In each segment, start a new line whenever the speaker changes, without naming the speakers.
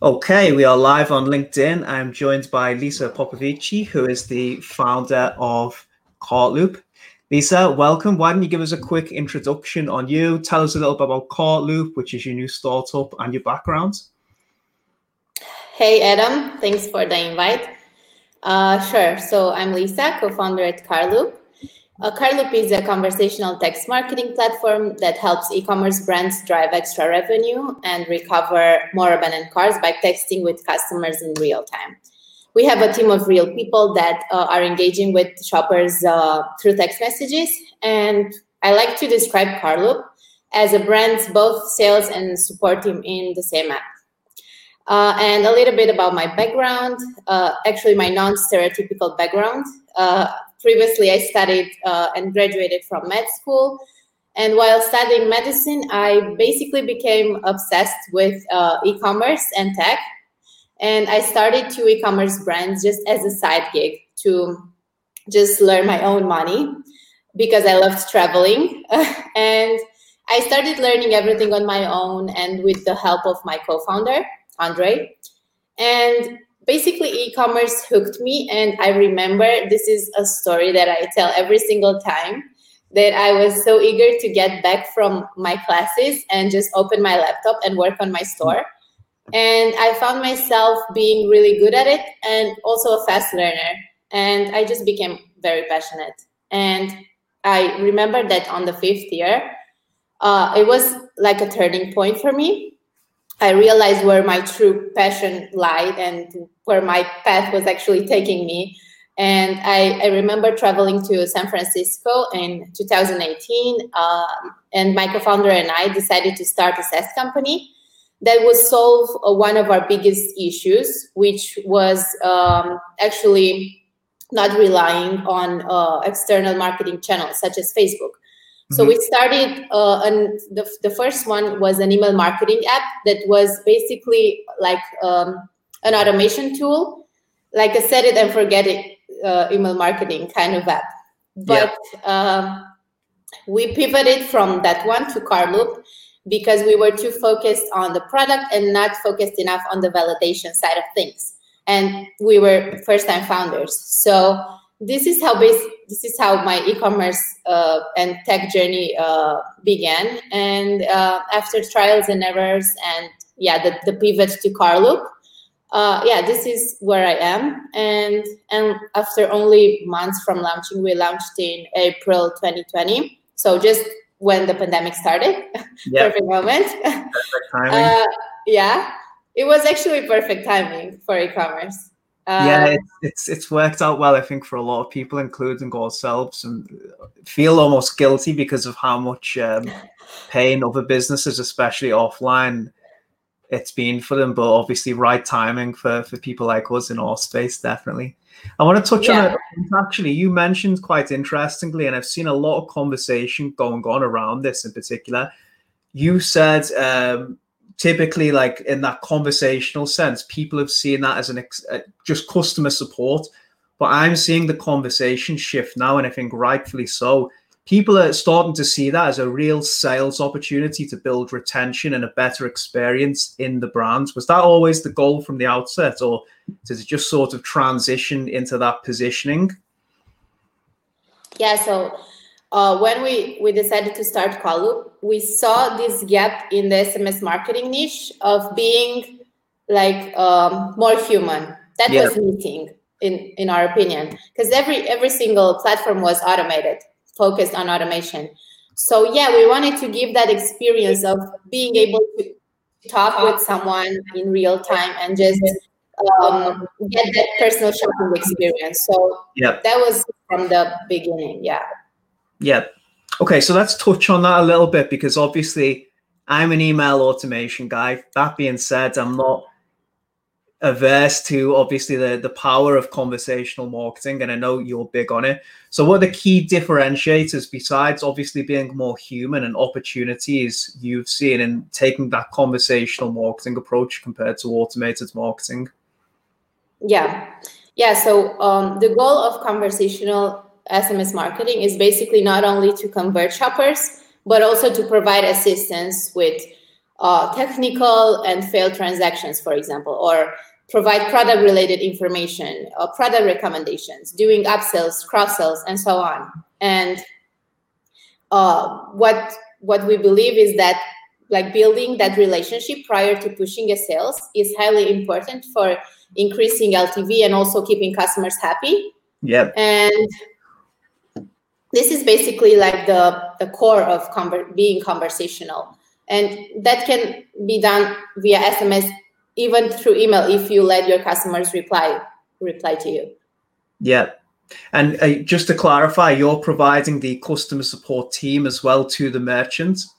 Okay, we are live on LinkedIn. I'm joined by Lisa Popovici, who is the founder of Cartloop. Lisa, welcome. Why don't you give us a quick introduction on you? Tell us a little bit about Cartloop, which is your new startup, and your background.
Hey, Adam. Thanks for the invite. Uh, sure. So I'm Lisa, co-founder at Cartloop. Uh, Cartloop is a conversational text marketing platform that helps e-commerce brands drive extra revenue and recover more abandoned cars by texting with customers in real time. We have a team of real people that uh, are engaging with shoppers uh, through text messages, and I like to describe Cartloop as a brand's both sales and support team in the same app. Uh, and a little bit about my background, uh, actually my non-stereotypical background. Uh, previously, I studied uh, and graduated from med school. And while studying medicine, I basically became obsessed with uh, e-commerce and tech. And I started two e-commerce brands just as a side gig to just learn my own money because I loved traveling. and I started learning everything on my own and with the help of my co-founder. Andre. And basically, e commerce hooked me. And I remember this is a story that I tell every single time that I was so eager to get back from my classes and just open my laptop and work on my store. And I found myself being really good at it and also a fast learner. And I just became very passionate. And I remember that on the fifth year, uh, it was like a turning point for me I realized where my true passion lied and where my path was actually taking me. And I, I remember traveling to San Francisco in 2018, um, and my co-founder and I decided to start a SaaS company that would solve uh, one of our biggest issues, which was um, actually not relying on uh, external marketing channels such as Facebook. So mm-hmm. we started, uh, and the, the first one was an email marketing app that was basically like um, an automation tool, like a set it and forget it uh, email marketing kind of app. But yeah. Um, we pivoted from that one to Cartloop because we were too focused on the product and not focused enough on the validation side of things. And we were first time founders. So this is how base, this is how my e-commerce uh, and tech journey uh, began and uh, after trials and errors and yeah the, the pivot to cartloop uh, yeah this is where i am. And and after only months from launching we launched in april 2020 so just when the pandemic started yep. perfect moment. Perfect uh, yeah it was actually perfect timing for e-commerce.
Yeah, um, it's, it's it's worked out well, I think, for a lot of people, including ourselves, and feel almost guilty because of how much um, pain other businesses, especially offline, it's been for them. But obviously, right timing for for people like us in our space, definitely. I want to touch yeah. on it. Actually, you mentioned quite interestingly, and I've seen a lot of conversation going on around this in particular. You said um, typically like in that conversational sense people have seen that as an ex- uh, just customer support but i'm seeing the conversation shift now and i think rightfully so people are starting to see that as a real sales opportunity to build retention and a better experience in the brands was that always the goal from the outset or did it just sort of transition into that positioning
yeah so uh, when we, we decided to start Cartloop, we saw this gap in the SMS marketing niche of being like um, more human. That yeah. was missing, in, in our opinion, because every every single platform was automated, focused on automation. So yeah, we wanted to give that experience of being able to talk with someone in real time and just um, get that personal shopping experience. So yeah, that was from the beginning. Yeah.
Yeah. Okay, so let's touch on that a little bit because obviously I'm an email automation guy. That being said, I'm not averse to obviously the, the power of conversational marketing, and I know you're big on it. So, what are the key differentiators besides obviously being more human and opportunities you've seen in taking that conversational marketing approach compared to automated marketing?
Yeah, yeah. So, um, the goal of conversational SMS marketing is basically not only to convert shoppers, but also to provide assistance with uh, technical and failed transactions, for example, or provide product related information, or product recommendations, doing upsells, cross sells, and so on. And uh, what what we believe is that like building that relationship prior to pushing a sales is highly important for increasing LTV and also keeping customers happy.
Yeah.
And this is basically like the the core of conver- being conversational, and that can be done via SMS, even through email if you let your customers reply reply to you.
Yeah. And uh, just to clarify, you're providing the customer support team as well to the merchants.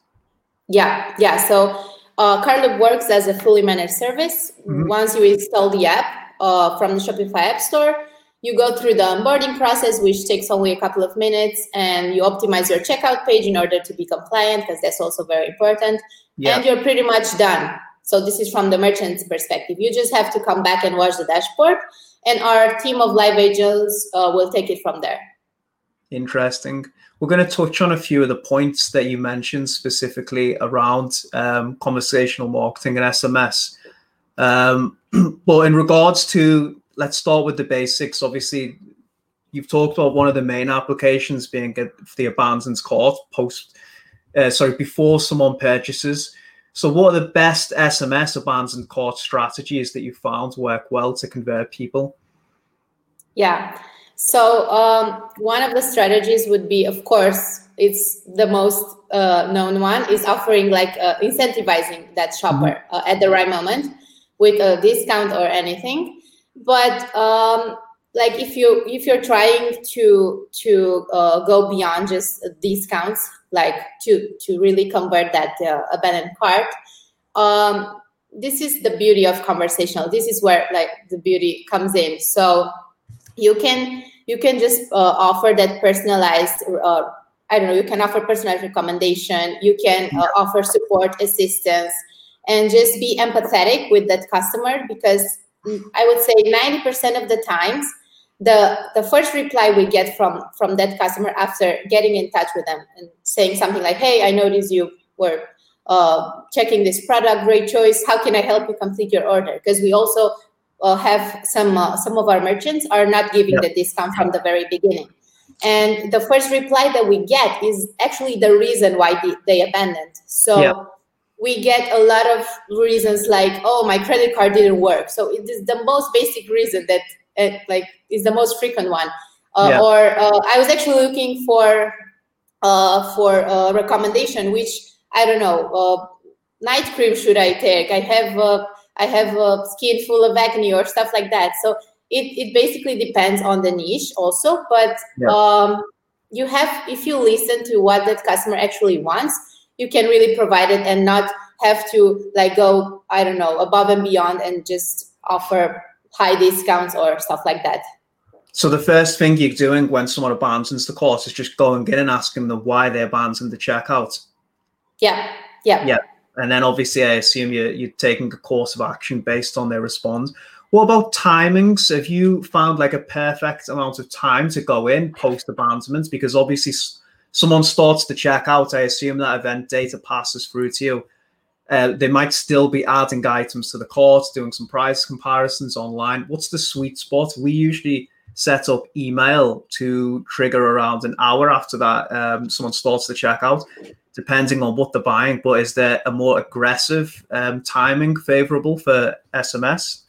Yeah, yeah. So uh, Cartloop works as a fully managed service. Mm-hmm. Once you install the app uh, from the Shopify App Store, you go through the onboarding process, which takes only a couple of minutes, and you optimize your checkout page in order to be compliant, because that's also very important. Yeah. And you're pretty much done. So this is from the merchant's perspective. You just have to come back and watch the dashboard, and our team of live agents uh, will take it from there.
Interesting. We're going to touch on a few of the points that you mentioned specifically around um, conversational marketing and SMS. Um, but in regards to, let's start with the basics. Obviously, you've talked about one of the main applications being the abandoned cart post, uh, sorry, before someone purchases. So, what are the best SMS abandoned cart strategies that you found work well to convert people?
Yeah. So um, one of the strategies would be, of course, it's the most uh, known one is offering like uh, incentivizing that shopper mm-hmm. uh, at the right moment with a discount or anything. But um, like if you if you're trying to to uh, go beyond just discounts, like to to really convert that uh, abandoned cart, um, this is the beauty of conversational. This is where like the beauty comes in. So you can you can just uh, offer that personalized uh, i don't know you can offer personalized recommendation you can uh, offer support assistance and just be empathetic with that customer because i would say 90% of the times the the first reply we get from from that customer after getting in touch with them and saying something like hey i noticed you were uh, checking this product. Great choice. How can i help you complete your order? Because we also uh, have some uh, some of our merchants are not giving yeah. the discount from the very beginning. And the first reply that we get is actually the reason why they, they abandoned. So yeah. we get a lot of reasons like oh my credit card didn't work. So it is the most basic reason that uh, like is the most frequent one uh, yeah. or uh, i was actually looking for uh, for a recommendation which i don't know night cream should i take i have I have a skin full of acne or stuff like that. So it, it basically depends on the niche also, but yeah. um, you have, if you listen to what that customer actually wants, you can really provide it and not have to like go, I don't know, above and beyond and just offer high discounts or stuff like that.
So the first thing you're doing when someone abandons the course is just going in and asking them why they're abandoned the checkout.
Yeah. Yeah.
Yeah and then obviously I assume you're, you're taking a course of action based on their response. What about timings? Have you found like a perfect amount of time to go in post abandonment? Because obviously someone starts to check out, I assume that event data passes through to you. Uh, they might still be adding items to the cart, doing some price comparisons online. What's the sweet spot? We usually set up email to trigger around an hour after that um, someone starts the checkout depending on what they're buying. But is there a more aggressive um, timing favorable for SMS?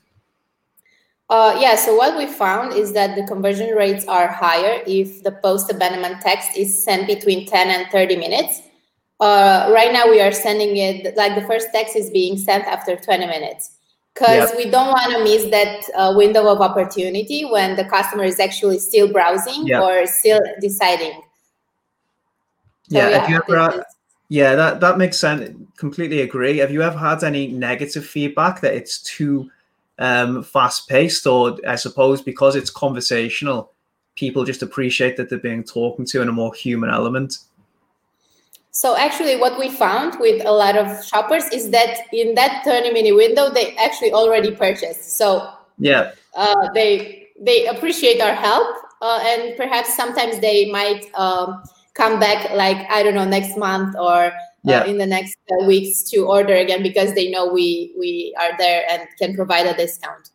Uh, yeah, so what we found is that the conversion rates are higher if the post abandonment text is sent between 10 and 30 minutes. Uh, right now, we are sending it like the first text is being sent after 20 minutes because yep. we don't want to miss that uh, window of opportunity when the customer is actually still browsing yep. or still deciding.
So, yeah, yeah, have you ever, yeah, that that makes sense. Completely agree. Have you ever had any negative feedback that it's too um, fast paced, or I suppose because it's conversational, people just appreciate that they're being talked to in a more human element?
So actually, what we found with a lot of shoppers is that in that 30 minute window, they actually already purchased. So
yeah,
uh, they they appreciate our help, uh, and perhaps sometimes they might. Um, come back like I don't know next month or uh, yeah. in the next uh, weeks to order again because they know we we are there and can provide a discount.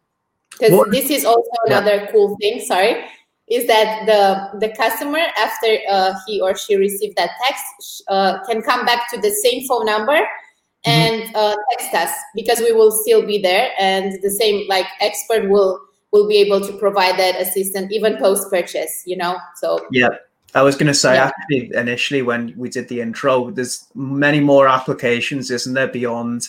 Because this is also another yeah. cool thing. Sorry, is that the the customer after uh, he or she received that text uh, can come back to the same phone number mm-hmm. and uh, text us because we will still be there and the same like expert will will be able to provide that assistance even post purchase you know so
yeah I was going to say yeah. actually initially when we did the intro, there's many more applications, isn't there, beyond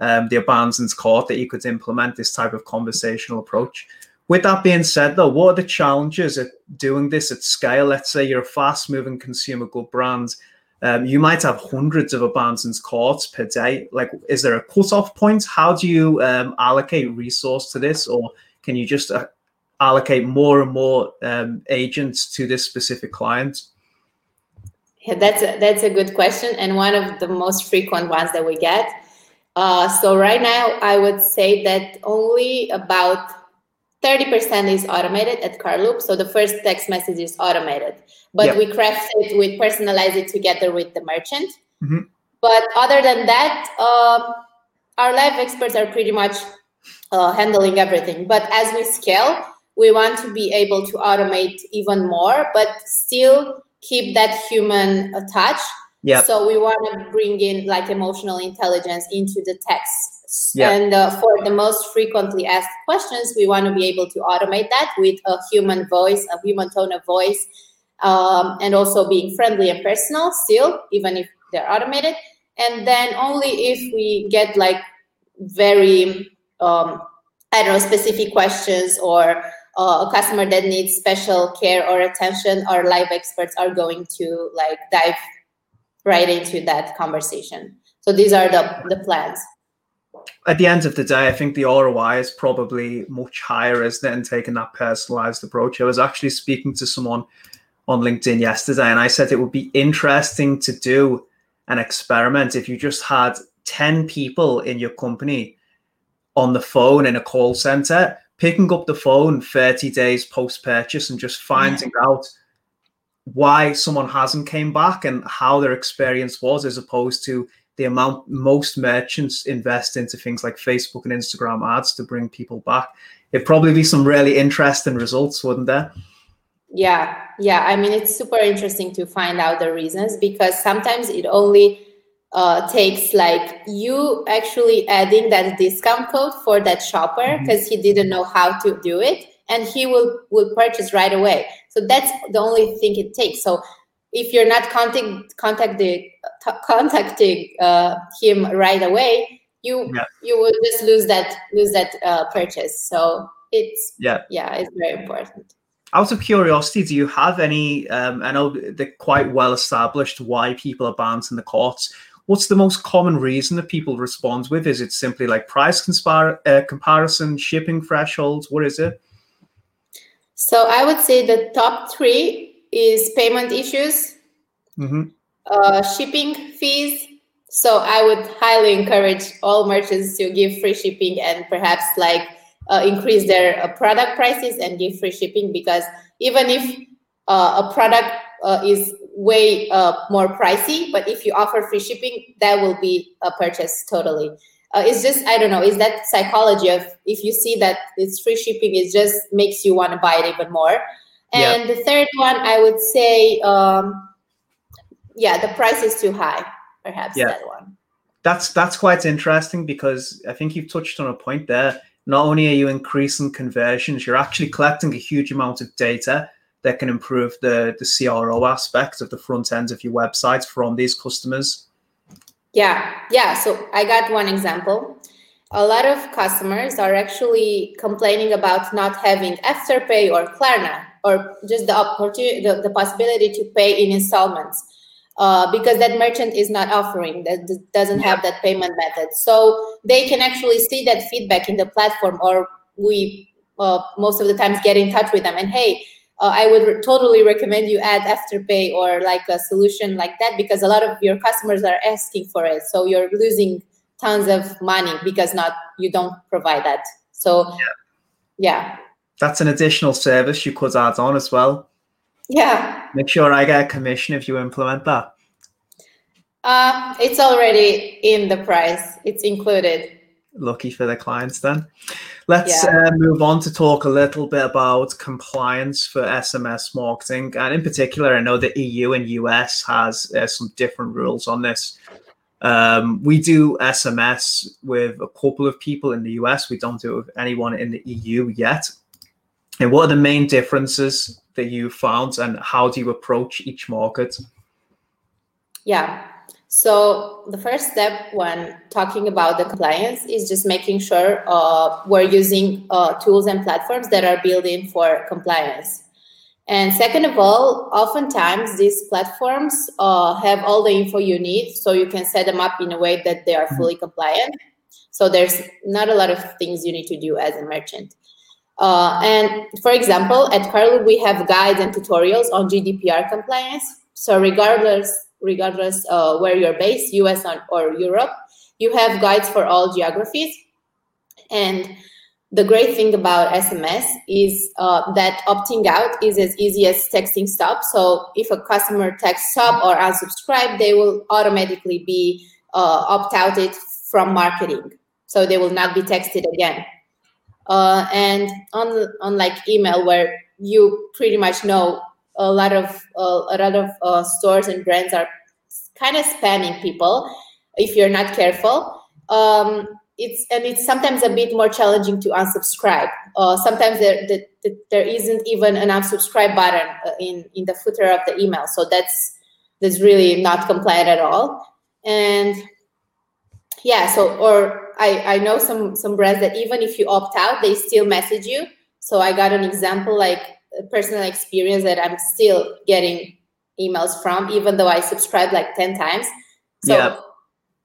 um, the abandoned cart that you could implement this type of conversational approach. With that being said, though, what are the challenges at doing this at scale? Let's say you're a fast-moving consumer good brand. Um, you might have hundreds of abandoned carts per day. Like, is there a cut-off point? How do you um, allocate resource to this, or can you just uh, allocate more and more um, agents to this specific client?
Yeah, that's a, that's a good question and one of the most frequent ones that we get. Uh, so right now, I would say that only about 30% is automated at Cartloop. So the first text message is automated, but yep. we craft it, we personalize it together with the merchant. Mm-hmm. But other than that, uh, our live experts are pretty much uh, handling everything. But as we scale, we want to be able to automate even more, but still keep that human touch. Yeah. So we want to bring in like emotional intelligence into the text. Yeah. And uh, for the most frequently asked questions, we want to be able to automate that with a human voice, a human tone of voice, um, and also being friendly and personal still, even if they're automated. And then only if we get like very, um, I don't know, specific questions or uh, a customer that needs special care or attention, our live experts are going to like dive right into that conversation. So these are the, the plans.
At the end of the day, I think the ROI is probably much higher, isn't it, in taking that personalized approach. I was actually speaking to someone on LinkedIn yesterday, and I said it would be interesting to do an experiment if you just had 10 people in your company on the phone in a call center picking up the phone 30 days post purchase and just finding yeah. out why someone hasn't came back and how their experience was as opposed to the amount most merchants invest into things like Facebook and Instagram ads to bring people back. It'd probably be some really interesting results, wouldn't there?
Yeah, yeah. I mean, it's super interesting to find out the reasons because sometimes it only uh, takes like you actually adding that discount code for that shopper because mm-hmm. he didn't know how to do it and he will will purchase right away so that's the only thing it takes so if you're not contact, contacting contacting uh, him right away you yeah. you will just lose that lose that uh, purchase so it's yeah yeah it's very important
out of curiosity, do you have any? Um, I know they're quite well established why people are banned in the courts what's the most common reason that people respond with? Is it simply like price conspar- uh, comparison, shipping thresholds? What is it?
So I would say the top three is payment issues, mm-hmm. uh, shipping fees. So I would highly encourage all merchants to give free shipping and perhaps like uh, increase their uh, product prices and give free shipping because even if uh, a product uh, is way uh, more pricey but if you offer free shipping that will be a purchase totally uh, it's just i don't know is that psychology of if you see that it's free shipping it just makes you want to buy it even more and the third one i would say um, yeah the price is too high perhaps yeah. that one
that's that's quite interesting because i think you've touched on a point there not only are you increasing conversions you're actually collecting a huge amount of data that can improve the, the CRO aspect of the front end of your website from these customers?
Yeah, yeah. So I got one example. A lot of customers are actually complaining about not having Afterpay or Klarna, or just the opportunity, the, the possibility to pay in installments. Uh, because that merchant is not offering that doesn't have that payment method so they can actually see that feedback in the platform or we uh, most of the times get in touch with them and hey uh, I would re- totally recommend you add Afterpay or like a solution like that because a lot of your customers are asking for it. So you're losing tons of money because not you don't provide that. So yeah, yeah.
that's an additional service you could add on as well.
Yeah.
Make sure I get a commission if you implement that.
Uh, it's already in the price. It's included.
Lucky for the clients then. Let's
Yeah.
uh, move on to talk a little bit about compliance for SMS marketing. And in particular, I know the EU and US has uh, some different rules on this. Um, we do SMS with a couple of people in the US. We don't do it with anyone in the EU yet. And what are the main differences that you found, and how do you approach each market?
Yeah. So the first step when talking about the compliance is just making sure uh, we're using uh, tools and platforms that are built in for compliance. And second of all, oftentimes these platforms uh, have all the info you need, so you can set them up in a way that they are fully compliant. So there's not a lot of things you need to do as a merchant. Uh, and for example, at Cartloop, we have guides and tutorials on GDPR compliance. So regardless, regardless uh, where you're based, US or Europe, you have guides for all geographies. And the great thing about SMS is uh, that opting out is as easy as texting stop. So if a customer texts stop or unsubscribe, they will automatically be uh, opt outed from marketing. So they will not be texted again. Uh, and on unlike email, where you pretty much know a lot of uh, a lot of uh, stores and brands are kind of spamming people if you're not careful. Um, it's and it's sometimes a bit more challenging to unsubscribe. Uh, sometimes there, there, there isn't even an unsubscribe button uh, in in the footer of the email, so that's that's really not compliant at all. And yeah, so or I I know some some brands that even if you opt out, they still message you. So I got an example like a personal experience that I'm still getting emails from, even though I subscribed like ten times. So
Yeah.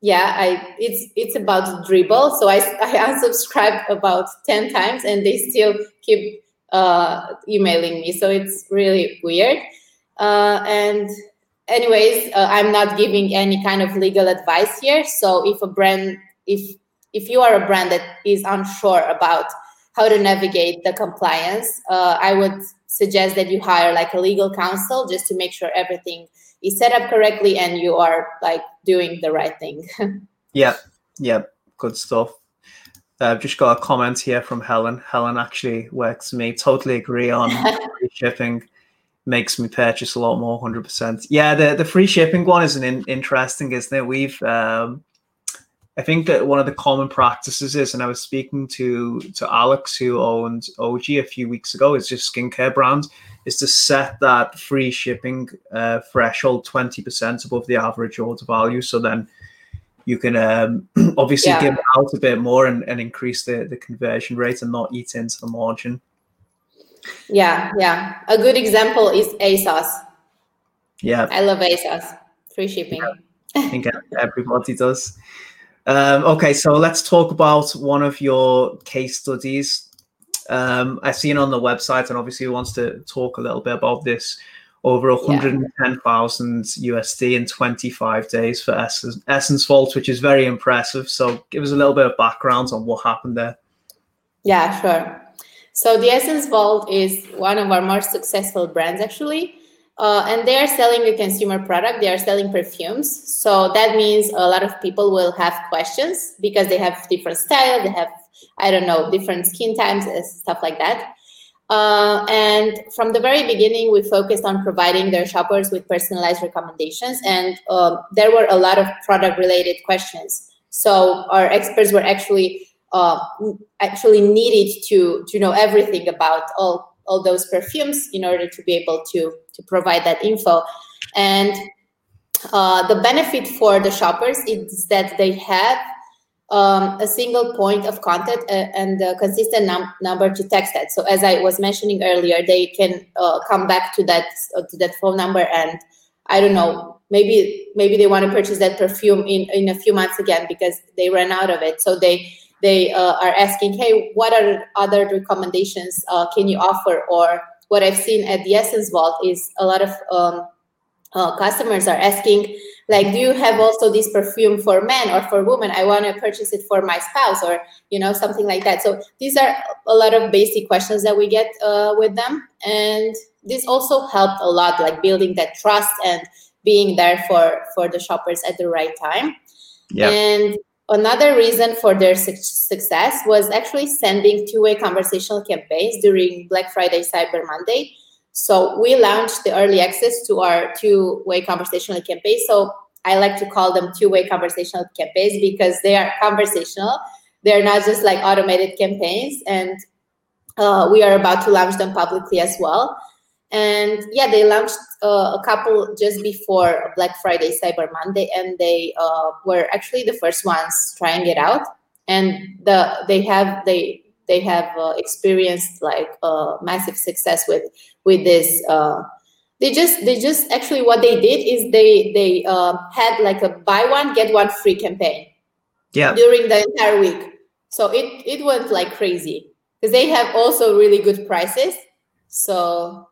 Yeah, I it's it's about Dribbble. So I I unsubscribed about ten times, and they still keep uh, emailing me. So it's really weird. Uh, and anyways, uh, I'm not giving any kind of legal advice here. So if a brand, if if you are a brand that is unsure about how to navigate the compliance, uh, I would suggest that you hire like a legal counsel just to make sure everything is set up correctly and you are like doing the right thing.
Yeah, yeah, good stuff. Uh, I've just got a comment here from Helen. Helen actually works me. Totally agree on free shipping. Makes me purchase a lot more, hundred percent. Yeah, the the free shipping one is an in, interesting, isn't it? We've, um, I think that one of the common practices is, and I was speaking to to Alex who owned OG a few weeks ago. It's just skincare brand is to set that free shipping uh, threshold twenty percent above the average order value. So then you can um, obviously
Yeah.
give out a bit more and, and increase the, the conversion rate and not eat into the margin.
yeah, yeah. A good example is ASOS.
Yeah,
I love ASOS. Free shipping.
I think everybody does. Um, okay, so let's talk about one of your case studies. Um, I've seen on the website, and obviously he wants to talk a little bit about this. Over 110,000 USD in 25 days for Essence, Essence Vault, which is very impressive. So, give us a little bit of background on what happened there.
Yeah, sure. So the Essence Vault is one of our more successful brands actually. Uh, and they are selling a consumer product. They are selling perfumes. So that means a lot of people will have questions because they have different style. They have, I don't know, different skin types stuff like that. Uh, and from the very beginning, we focused on providing their shoppers with personalized recommendations. And um there were a lot of product related questions. So our experts were actually uh, actually needed to to know everything about all all those perfumes in order to be able to to provide that info and uh, the benefit for the shoppers is that they have um, a single point of contact uh, and a consistent num- number to text that so as i was mentioning earlier they can uh, come back to that uh, to that phone number and i don't know maybe maybe they want to purchase that perfume in in a few months again because they ran out of it so they they uh, are asking, hey, what are other recommendations uh, can you offer? Or what I've seen at the Essence Vault is a lot of um, uh, customers are asking, like, do you have also this perfume for men or for women? I want to purchase it for my spouse or, you know, something like that. So these are a lot of basic questions that we get uh, with them. And this also helped a lot like building that trust and being there for for the shoppers at the right time yeah. and another reason for their su- success was actually sending two-way conversational campaigns during black friday cyber monday so we launched the early access to our two-way conversational campaigns so i like to call them two-way conversational campaigns because they are conversational. They're not just like automated campaigns. And uh, we are about to launch them publicly as well. And yeah they launched uh, a couple just before black friday cyber monday. And they uh, were actually the first ones trying it out. And the they have they they have uh, experienced like uh, massive success with with this uh, they just they just actually what they did is they they uh, had like a buy one get one free campaign
yeah.
during the entire week. So it it went like crazy. Because they have also really good prices. So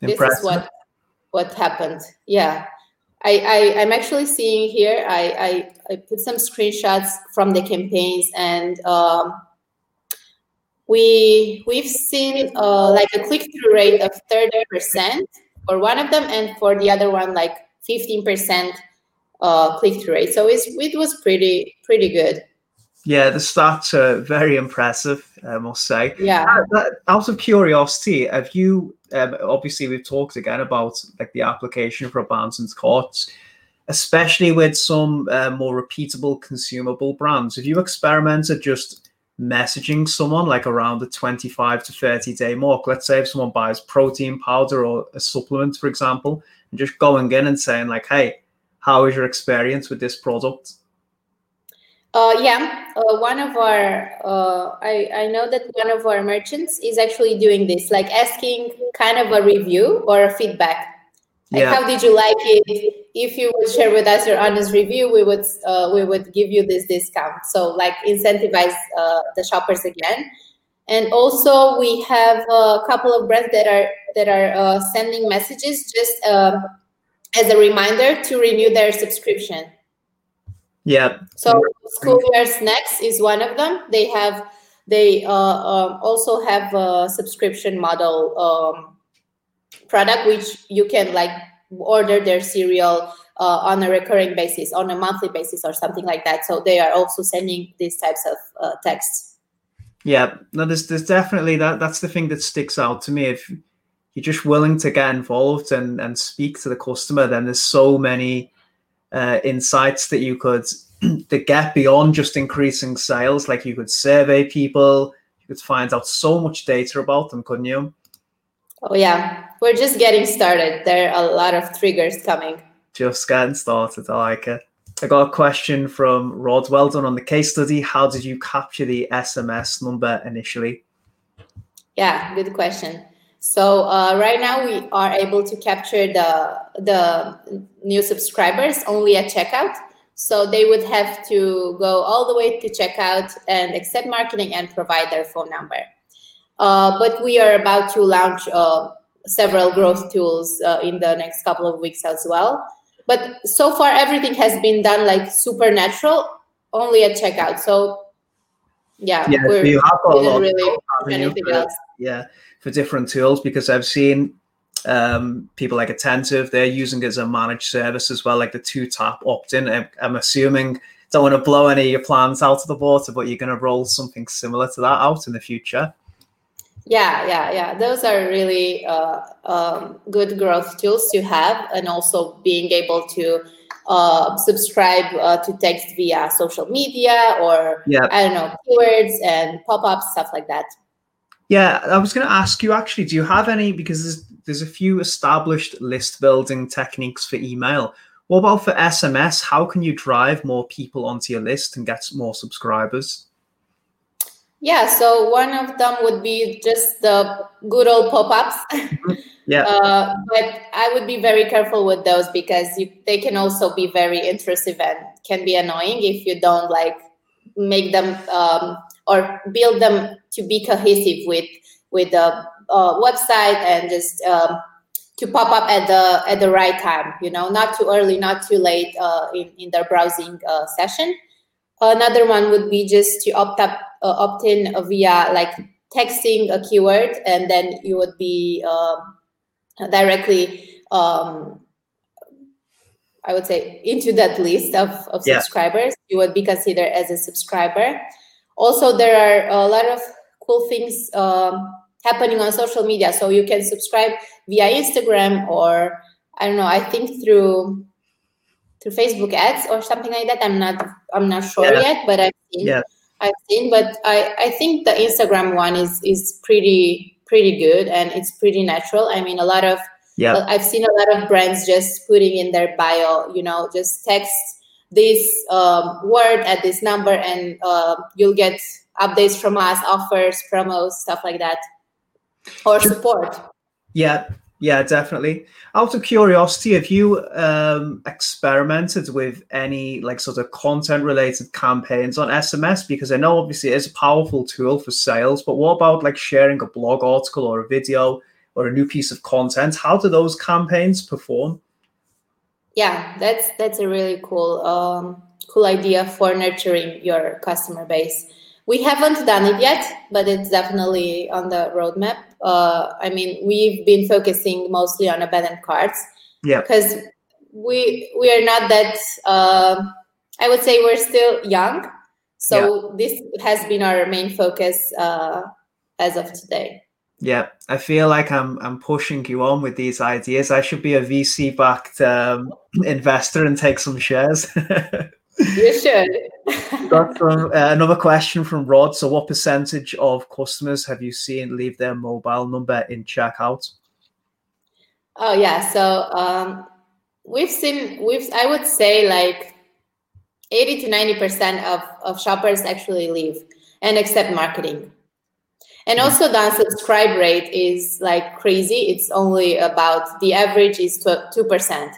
Impressive. this is what what happened. Yeah. I, I i'm actually seeing here I, I i put some screenshots from the campaigns and um we we've seen uh, like a click-through rate of 30% for one of them and for the other one like 15% uh, click-through rate so it's, it was pretty pretty good
yeah, the stats are very impressive, I must say.
Yeah.
Uh, out of curiosity, have you? Um, obviously, we've talked again about like the application for abandoned carts, especially with some uh, more repeatable consumable brands. Have you experimented just messaging someone like around the 25 to 30 day mark? Let's say if someone buys protein powder or a supplement, for example, and just going in and saying like, "Hey, how is your experience with this product?"
Uh, yeah, uh, one of our, uh, I, I know that one of our merchants is actually doing this, like asking kind of a review or a feedback. Like, yeah. how did you like it? If you would share with us your honest review, we would uh, we would give you this discount. So, like, incentivize uh, the shoppers again. And also, we have a couple of brands that are that are uh, sending messages just um, as a reminder to renew their subscription.
Yeah.
So school year snacks is one of them. They have they uh, um, also have a subscription model um, product which you can like order their cereal uh, on a recurring basis, on a monthly basis, or something like that. So they are also sending these types of uh, texts.
Yeah, no, there's there's definitely that. That's the thing that sticks out to me. If you're just willing to get involved and and speak to the customer, then there's so many uh, insights that you could that get beyond just increasing sales. Like you could survey people, you could find out so much data about them, couldn't you?
Oh yeah, we're just getting started. There are a lot of triggers coming.
Just getting started. I like it. I got a question from Rod. Well done on the case study. How did you capture the SMS number initially?
Yeah, good question. So uh, right now we are able to capture the the new subscribers only at checkout. So they would have to go all the way to checkout and accept marketing and provide their phone number. Uh, but we are about to launch uh, several growth tools uh, in the next couple of weeks as well. But so far everything has been done like supernatural, only at checkout. So yeah,
yeah, we're, you have got a lot really anything else. Yeah for different tools because I've seen um, people like Attentive, they're using it as a managed service as well, like the two tap opt in. I'm, I'm, assuming don't want to blow any of your plans out of the water, but you're going to roll something similar to that out in the future.
Yeah, yeah, yeah. Those are really uh, um, good growth tools to have, and also being able to uh, subscribe uh, to text via social media or yeah. I don't know keywords and pop ups, stuff like that.
Yeah, I was going to ask you actually, do you have any? Because there's, there's a few established list building techniques for email. What about for SMS? How can you drive more people onto your list and get more subscribers?
Yeah, so one of them would be just the good old pop ups.
Mm-hmm. Yeah. Uh,
but I would be very careful with those because you, they can also be very intrusive and can be annoying if you don't like make them um, or build them to be cohesive with with the uh, website and just um, to pop up at the at the right time you know not too early not too late uh, in, in their browsing uh, session another one would be just to opt up uh, opt in via like texting a keyword and then you would be um, directly um, I would say into that list of, of yeah. subscribers, you would be considered as a subscriber. Also, there are a lot of cool things um, happening on social media. So you can subscribe via Instagram or I don't know. I think through through Facebook ads or something like that. I'm not I'm not sure yeah. yet, but I've seen yeah. I've seen. But I I think the Instagram one is is pretty pretty good and it's pretty natural. I mean, a lot of yeah i've seen a lot of brands just putting in their bio you know just text this um, word at this number and uh, you'll get updates from us offers promos stuff like that or support
yeah yeah definitely. Out of curiosity have you um, experimented with any like sort of content related campaigns on sms because i know obviously it is a powerful tool for sales but what about like sharing a blog article or a video or a new piece of content? How do those campaigns perform?
Yeah that's that's a really cool um, cool idea for nurturing your customer base we haven't done it yet but it's definitely on the roadmap uh, i mean we've been focusing mostly on abandoned carts
yeah
because we we are not that uh, i would say we're still young so yeah. this has been our main focus uh, as of today
yeah, I feel like I'm I'm pushing you on with these ideas. I should be a VC backed um, investor and take some shares.
you should.
Got from uh, another question from Rod. So, what percentage of customers have you seen leave their mobile number in checkout?
Oh yeah, so um, we've seen we've I would say like eighty to ninety percent of of shoppers actually leave and accept marketing. And also the unsubscribe rate is like crazy. It's only about the average is two percent.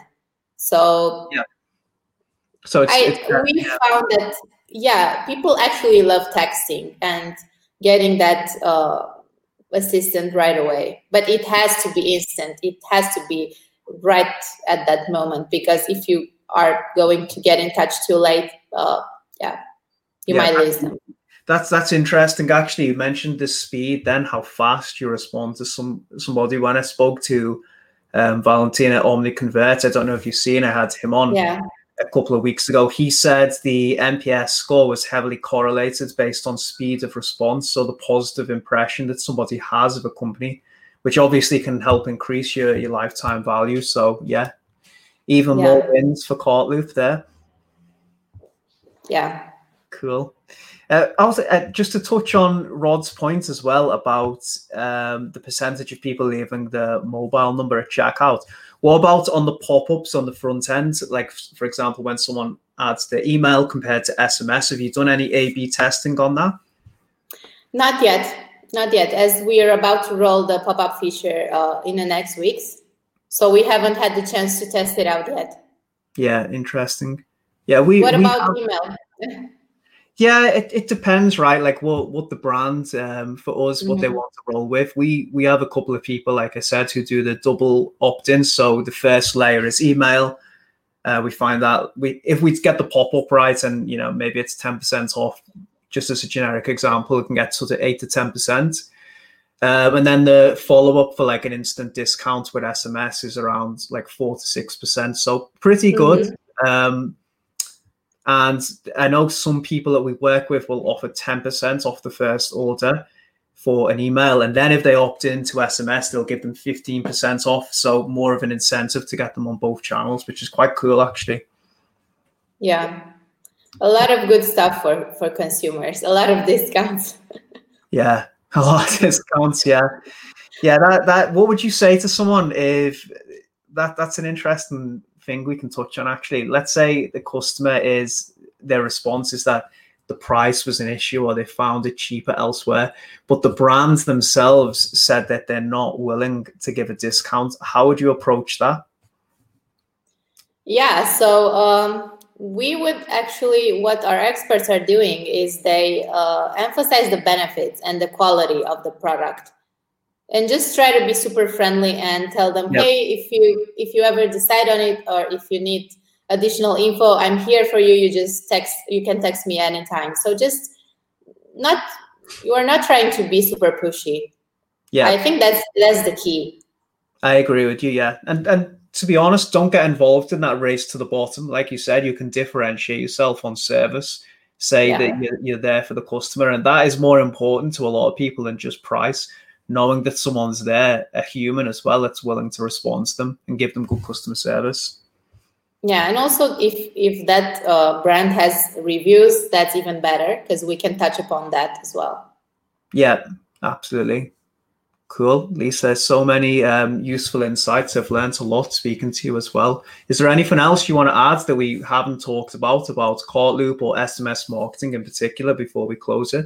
So
yeah. So it's,
I,
it's
we found that yeah, people actually love texting and getting that uh, assistant right away. But it has to be instant. It has to be right at that moment because if you are going to get in touch too late, uh, yeah, you yeah. might lose them
that's that's interesting. Actually, you mentioned the speed, then how fast you respond to some somebody. When I spoke to um, Valentina OmniConvert, I don't know if you've seen. I had him on
yeah.
A couple of weeks ago. He said the NPS score was heavily correlated based on speed of response, so the positive impression that somebody has of a company, which obviously can help increase your your lifetime value. So yeah, even yeah. more wins for Cartloop there.
Yeah.
Cool. Uh, also, uh, just to touch on Rod's point as well about um, the percentage of people leaving the mobile number at checkout. What about on the pop-ups on the front end? Like, for example, when someone adds the email compared to SMS, have you done any A/B testing on that?
Not yet, not yet. As we are about to roll the pop-up feature uh, in the next weeks, so we haven't had the chance to test it out yet.
Yeah, interesting. Yeah, we.
What
we
about have... email?
Yeah, it, it depends, right? Like what what the brand um, for us, what they want to roll with. We we have a couple of people, like I said, who do the double opt-in. So the first layer is email. Uh, we find that we if we get the pop up right, and you know maybe it's ten percent off, just as a generic example, we can get sort of eight to ten percent. Um, and then the follow up for like an instant discount with SMS is around like four to six percent. So pretty good. Mm-hmm. Um, and I know some people that we work with will offer 10% off the first order for an email. And then if they opt into SMS, they'll give them 15% off. So more of an incentive to get them on both channels, which is quite cool actually.
Yeah. A lot of good stuff for, for consumers, a lot of discounts.
yeah, a lot of discounts, yeah. Yeah, that that what would you say to someone if that that's an interesting thing we can touch on actually. Let's say the customer is their response is that the price was an issue or they found it cheaper elsewhere, but the brands themselves said that they're not willing to give a discount. How would you approach that?
Yeah, so um, we would actually, what our experts are doing is they uh, emphasize the benefits and the quality of the product and just try to be super friendly and tell them yep. hey if you if you ever decide on it or if you need additional info i'm here for you you just text you can text me anytime so just not you are not trying to be super pushy
yeah
i think that's that's the key
I agree with you. Yeah, and and to be honest, don't get involved in that race to the bottom. Like you said, you can differentiate yourself on service. Say yeah. that you're, you're there for the customer, and that is more important to a lot of people than just price. Knowing that someone's there, a human as well, that's willing to respond to them and give them good customer service.
Yeah, and also if if that uh, brand has reviews, that's even better because we can touch upon that as well.
Yeah, absolutely. Cool, Lisa. So many um, useful insights. I've learned a lot speaking to you as well. Is there anything else you want to add that we haven't talked about about Cartloop or SMS marketing in particular before we close it?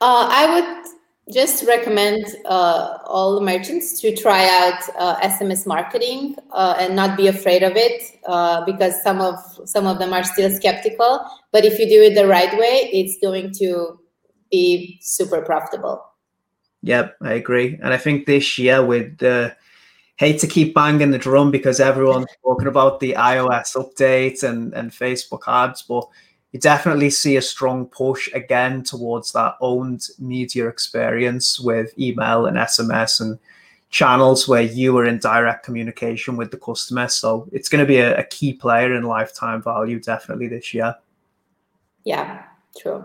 Uh, I would just recommend uh, all the merchants to try out uh, SMS marketing uh, and not be afraid of it uh, because some of some of them are still skeptical. But if you do it the right way, it's going to be super profitable.
Yep, I agree. And I think this year with the hate to keep banging the drum because everyone's talking about the iOS update and, and Facebook ads, but you definitely see a strong push again towards that owned media experience with email and SMS and channels where you are in direct communication with the customer. So it's going to be a, a key player in lifetime value definitely this year.
Yeah, true.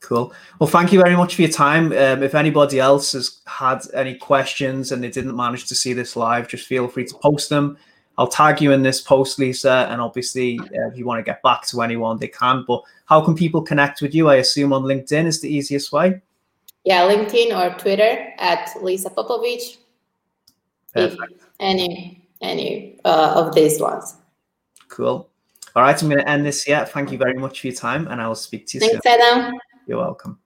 Cool. Well, thank you very much for your time. Um, if anybody else has had any questions and they didn't manage to see this live, just feel free to post them. I'll tag you in this post, Lisa, and obviously, uh, if you want to get back to anyone, they can. But how can people connect with you? I assume on LinkedIn is the easiest way.
Yeah, LinkedIn or Twitter at Lisa Popovici. Any any uh, of these ones.
Cool. All right, I'm going to end this here. Thank you very much for your time, and I will speak to you
Thanks, soon. Adam.
You're welcome.